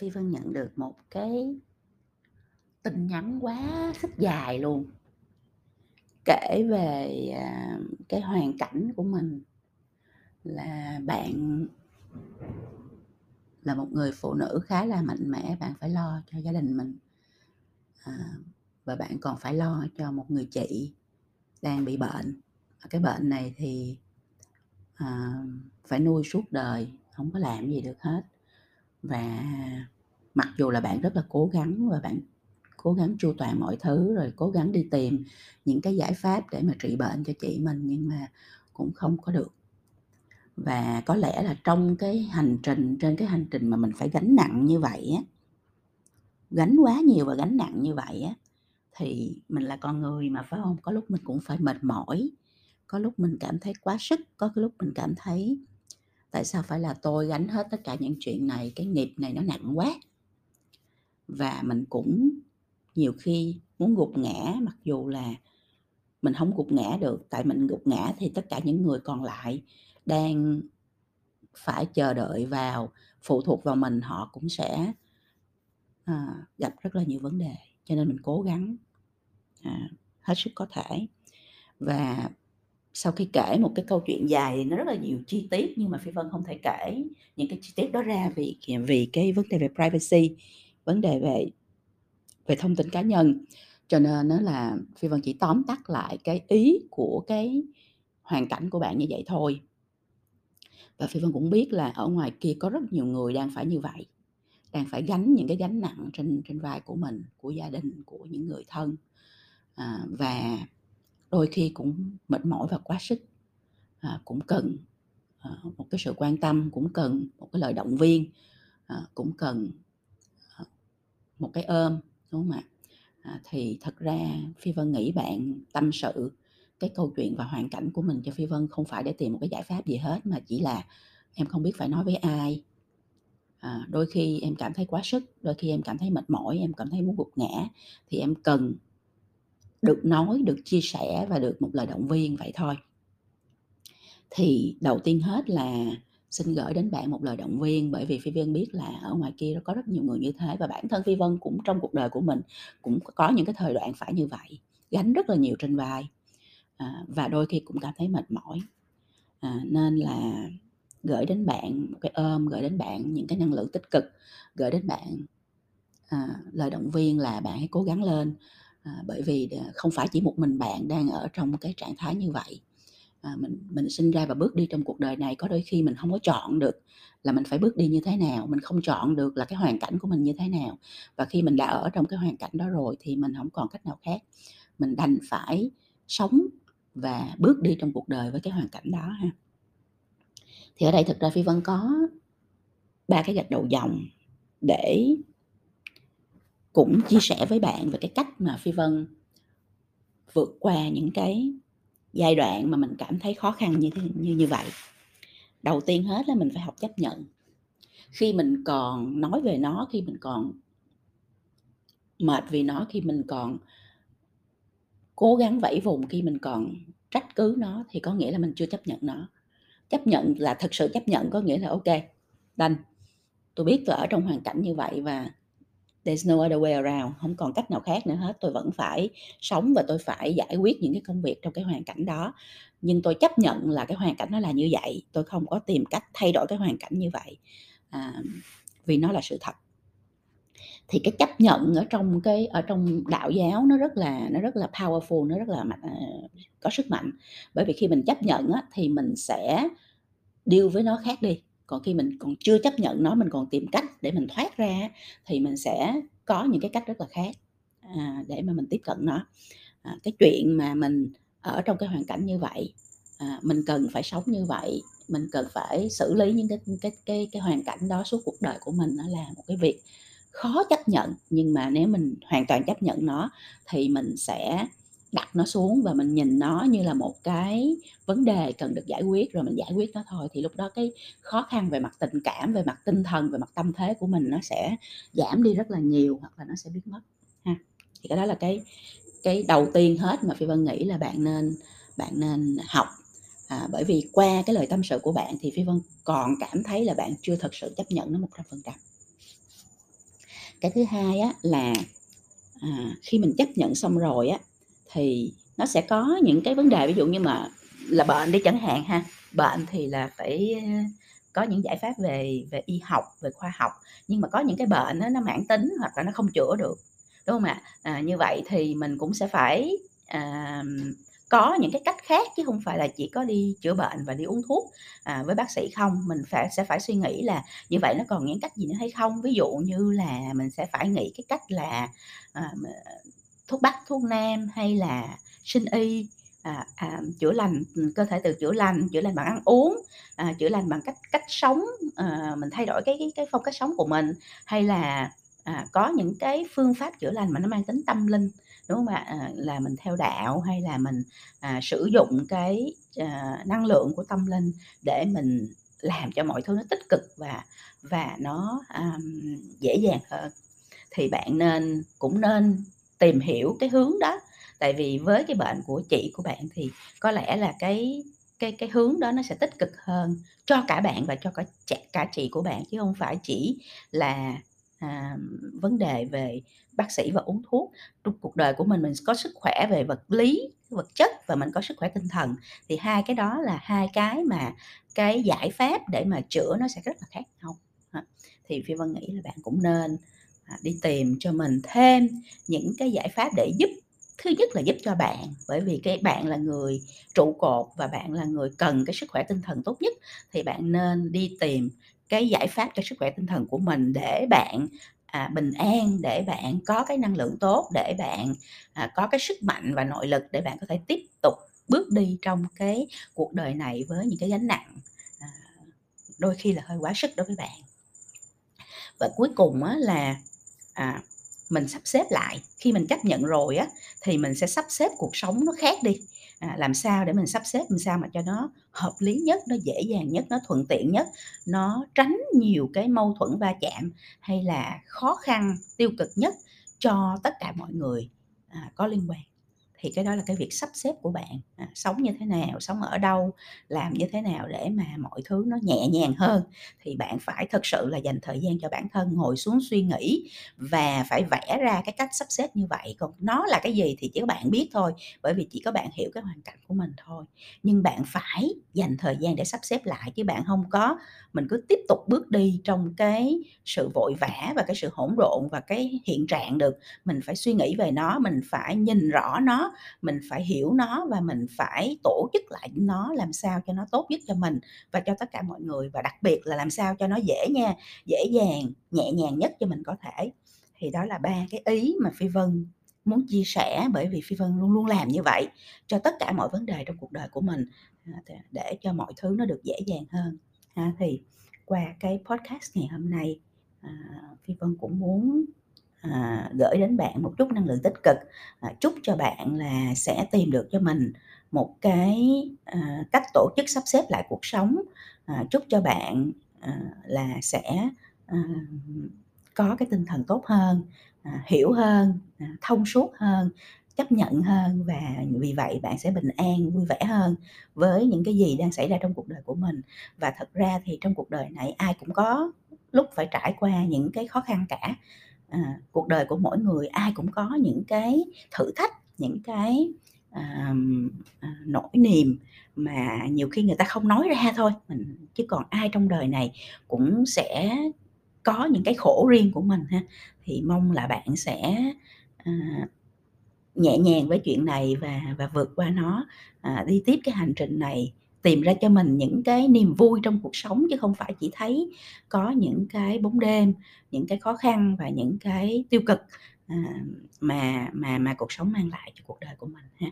Phi Vân nhận được một cái tin nhắn quá sức dài luôn. Kể về, à, cái hoàn cảnh của mình là bạn là một người phụ nữ khá là mạnh mẽ, bạn phải lo cho gia đình mình. À, và bạn còn phải lo cho một người chị đang bị bệnh. Cái bệnh này thì, à, phải nuôi suốt đời, không có làm gì được hết. Và mặc dù là bạn rất là cố gắng và bạn cố gắng chu toàn mọi thứ, rồi cố gắng đi tìm những cái giải pháp để mà trị bệnh cho chị mình nhưng mà cũng không có được. Và có lẽ là trong cái hành trình trên cái hành trình mà mình phải gánh nặng như vậy á, gánh quá nhiều và gánh nặng như vậy á, thì mình là con người mà, phải không Có lúc mình cũng phải mệt mỏi, có lúc mình cảm thấy quá sức, có cái lúc mình cảm thấy tại sao phải là tôi gánh hết tất cả những chuyện này, cái nghiệp này nó nặng quá. Và mình cũng nhiều khi muốn gục ngã, mặc dù là mình không gục ngã được, tại mình gục ngã thì tất cả những người còn lại đang phải chờ đợi vào, phụ thuộc vào mình, họ cũng sẽ, à, gặp rất là nhiều vấn đề, cho nên mình cố gắng, à, hết sức có thể. Và sau khi kể một cái câu chuyện dài thì nó rất là nhiều chi tiết nhưng mà Phi Vân không thể kể những cái chi tiết đó ra vì vì cái vấn đề về privacy, vấn đề về về thông tin cá nhân. Cho nên nó là Phi Vân chỉ tóm tắt lại cái ý của cái hoàn cảnh của bạn như vậy thôi. Và Phi Vân cũng biết là ở ngoài kia có rất nhiều người đang phải như vậy, đang phải gánh những cái gánh nặng trên trên vai của mình, của gia đình, của những người thân. À, và đôi khi cũng mệt mỏi và quá sức, à, cũng cần, à, một cái sự quan tâm, cũng cần một cái lời động viên, à, cũng cần, à, một cái ôm, đúng không ạ? À, thì thật ra Phi Vân nghĩ bạn tâm sự cái câu chuyện và hoàn cảnh của mình cho Phi Vân không phải để tìm một cái giải pháp gì hết, mà chỉ là em không biết phải nói với ai. À, đôi khi em cảm thấy quá sức, đôi khi em cảm thấy mệt mỏi, em cảm thấy muốn gục ngã thì em cần được nói, được chia sẻ và được một lời động viên vậy thôi. Thì đầu tiên hết là xin gửi đến bạn một lời động viên, bởi vì Phi Vân biết là ở ngoài kia nó có rất nhiều người như thế và bản thân Phi Vân cũng trong cuộc đời của mình cũng có những cái thời đoạn phải như vậy, gánh rất là nhiều trên vai, à, và đôi khi cũng cảm thấy mệt mỏi. À, nên là gửi đến bạn một cái ôm, gửi đến bạn những cái năng lượng tích cực, gửi đến bạn, à, lời động viên là bạn hãy cố gắng lên, à, bởi vì không phải chỉ một mình bạn đang ở trong cái trạng thái như vậy. À, mình mình sinh ra và bước đi trong cuộc đời này có đôi khi mình không có chọn được là mình phải bước đi như thế nào, mình không chọn được là cái hoàn cảnh của mình như thế nào. Và khi mình đã ở trong cái hoàn cảnh đó rồi thì mình không còn cách nào khác, mình đành phải sống và bước đi trong cuộc đời với cái hoàn cảnh đó ha. Thì ở đây thực ra Phi Vân có ba cái gạch đầu dòng để cũng chia sẻ với bạn về cái cách mà Phi Vân vượt qua những cái giai đoạn mà mình cảm thấy khó khăn như như như vậy. Đầu tiên hết là mình phải học chấp nhận. Khi mình còn nói về nó, khi mình còn mệt vì nó, khi mình còn cố gắng vẫy vùng, khi mình còn trách cứ nó thì có nghĩa là mình chưa chấp nhận nó. Chấp nhận là thực sự chấp nhận có nghĩa là ok đành, tôi biết tôi ở trong hoàn cảnh như vậy và there's no other way around, không còn cách nào khác nữa hết, tôi vẫn phải sống và tôi phải giải quyết những cái công việc trong cái hoàn cảnh đó. Nhưng tôi chấp nhận là cái hoàn cảnh nó là như vậy, tôi không có tìm cách thay đổi cái hoàn cảnh như vậy, à, vì nó là sự thật. Thì cái chấp nhận ở trong cái ở trong đạo giáo nó rất là nó rất là powerful, nó rất là mạnh ờ, có sức mạnh. Bởi vì khi mình chấp nhận á thì mình sẽ deal với nó khác đi, còn khi mình còn chưa chấp nhận nó, mình còn tìm cách để mình thoát ra thì mình sẽ có những cái cách rất là khác, à, để mà mình tiếp cận nó. À, cái chuyện mà mình ở trong cái hoàn cảnh như vậy, à, mình cần phải sống như vậy, mình cần phải xử lý những cái cái cái cái hoàn cảnh đó suốt cuộc đời của mình, nó là một cái việc khó chấp nhận. Nhưng mà nếu mình hoàn toàn chấp nhận nó thì mình sẽ đặt nó xuống và mình nhìn nó như là một cái vấn đề cần được giải quyết, rồi mình giải quyết nó thôi. Thì lúc đó cái khó khăn về mặt tình cảm, về mặt tinh thần, về mặt tâm thế của mình nó sẽ giảm đi rất là nhiều hoặc là nó sẽ biến mất ha. Thì cái đó là cái cái đầu tiên hết mà Phi Vân nghĩ là bạn nên bạn nên học. À, bởi vì qua cái lời tâm sự của bạn thì Phi Vân còn cảm thấy là bạn chưa thực sự chấp nhận nó 100%. cái thứ hai á là à, khi mình chấp nhận xong rồi á thì nó sẽ có những cái vấn đề ví dụ như mà là bệnh đi chẳng hạn ha. Bệnh thì là phải ờ, có những giải pháp về về y học về khoa học. Nhưng mà có những cái bệnh đó, nó mãn tính hoặc là nó không chữa được đúng không ạ? À, như vậy thì mình cũng sẽ phải à, có những cái cách khác chứ không phải là chỉ có đi chữa bệnh và đi uống thuốc à, với bác sĩ không. Mình phải sẽ phải suy nghĩ là như vậy nó còn những cách gì nữa hay không? Ví dụ như là mình sẽ phải nghĩ cái cách là à, thuốc bắc thuốc nam hay là sinh y à, à, chữa lành ừ, cơ thể từ chữa lành chữa lành bằng ăn uống à, chữa lành bằng cách cách sống à, mình thay đổi cái cái cái phong cách sống của mình hay là à, có những cái phương pháp chữa lành mà nó mang tính tâm linh đúng không ạ? À, là mình theo đạo hay là mình à, sử dụng cái à, năng lượng của tâm linh để mình làm cho mọi thứ nó tích cực và và nó um, dễ dàng hơn. Thì bạn nên cũng nên tìm hiểu cái hướng đó. Tại vì với cái bệnh của chị của bạn thì có lẽ là cái cái cái hướng đó nó sẽ tích cực hơn cho cả bạn và cho cả cả chị của bạn chứ không phải chỉ là à, vấn đề về bác sĩ và uống thuốc. Trong cuộc đời của mình mình có sức khỏe về vật lý vật chất và mình có sức khỏe tinh thần. Thì hai cái đó là hai cái mà cái giải pháp để mà chữa nó sẽ rất là khác nhau. Thì phi vân nghĩ là bạn cũng nên À, đi tìm cho mình thêm những cái giải pháp để giúp thứ nhất là giúp cho bạn bởi vì cái bạn là người trụ cột và bạn là người cần cái sức khỏe tinh thần tốt nhất thì bạn nên đi tìm cái giải pháp cho sức khỏe tinh thần của mình để bạn à, bình an để bạn có cái năng lượng tốt để bạn à, có cái sức mạnh và nội lực để bạn có thể tiếp tục bước đi trong cái cuộc đời này với những cái gánh nặng à, đôi khi là hơi quá sức đối với bạn. Và cuối cùng á, là à, mình sắp xếp lại. Khi mình chấp nhận rồi á thì mình sẽ sắp xếp cuộc sống nó khác đi. À, làm sao để mình sắp xếp làm sao mà cho nó hợp lý nhất nó dễ dàng nhất nó thuận tiện nhất nó tránh nhiều cái mâu thuẫn va chạm hay là khó khăn tiêu cực nhất cho tất cả mọi người à, có liên quan thì cái đó là cái việc sắp xếp của bạn. À, sống như thế nào sống ở đâu làm như thế nào để mà mọi thứ nó nhẹ nhàng hơn. Thì bạn phải thực sự là dành thời gian cho bản thân ngồi xuống suy nghĩ và phải vẽ ra cái cách sắp xếp như vậy. Còn nó là cái gì thì chỉ có bạn biết thôi bởi vì chỉ có bạn hiểu cái hoàn cảnh của mình thôi. Nhưng bạn phải dành thời gian để sắp xếp lại chứ bạn không có mình cứ tiếp tục bước đi trong cái sự vội vã và cái sự hỗn độn và cái hiện trạng được. Mình phải suy nghĩ về nó mình phải nhìn rõ nó mình phải hiểu nó và mình phải tổ chức lại nó làm sao cho nó tốt nhất cho mình và cho tất cả mọi người. Và đặc biệt là làm sao cho nó dễ nha, dễ dàng, nhẹ nhàng nhất cho mình có thể. Thì đó là ba cái ý mà phi vân muốn chia sẻ bởi vì phi vân luôn luôn làm như vậy cho tất cả mọi vấn đề trong cuộc đời của mình à, để cho mọi thứ nó được dễ dàng hơn. Ha thì qua cái podcast ngày hôm nay à, phi vân cũng muốn à, gửi đến bạn một chút năng lượng tích cực à, chúc cho bạn là sẽ tìm được cho mình một cái à, cách tổ chức sắp xếp lại cuộc sống à, chúc cho bạn à, là sẽ à, có cái tinh thần tốt hơn à, hiểu hơn à, thông suốt hơn chấp nhận hơn và vì vậy bạn sẽ bình an vui vẻ hơn với những cái gì đang xảy ra trong cuộc đời của mình. Và thật ra thì trong cuộc đời này ai cũng có lúc phải trải qua những cái khó khăn cả à, cuộc đời của mỗi người ai cũng có những cái thử thách những cái à, à, nỗi niềm mà nhiều khi người ta không nói ra thôi. Mình chứ còn ai trong đời này cũng sẽ có những cái khổ riêng của mình ha. Thì mong là bạn sẽ à, nhẹ nhàng với chuyện này và và vượt qua nó à, đi tiếp cái hành trình này tìm ra cho mình những cái niềm vui trong cuộc sống chứ không phải chỉ thấy có những cái bóng đêm những cái khó khăn và những cái tiêu cực à, mà mà mà cuộc sống mang lại cho cuộc đời của mình ha.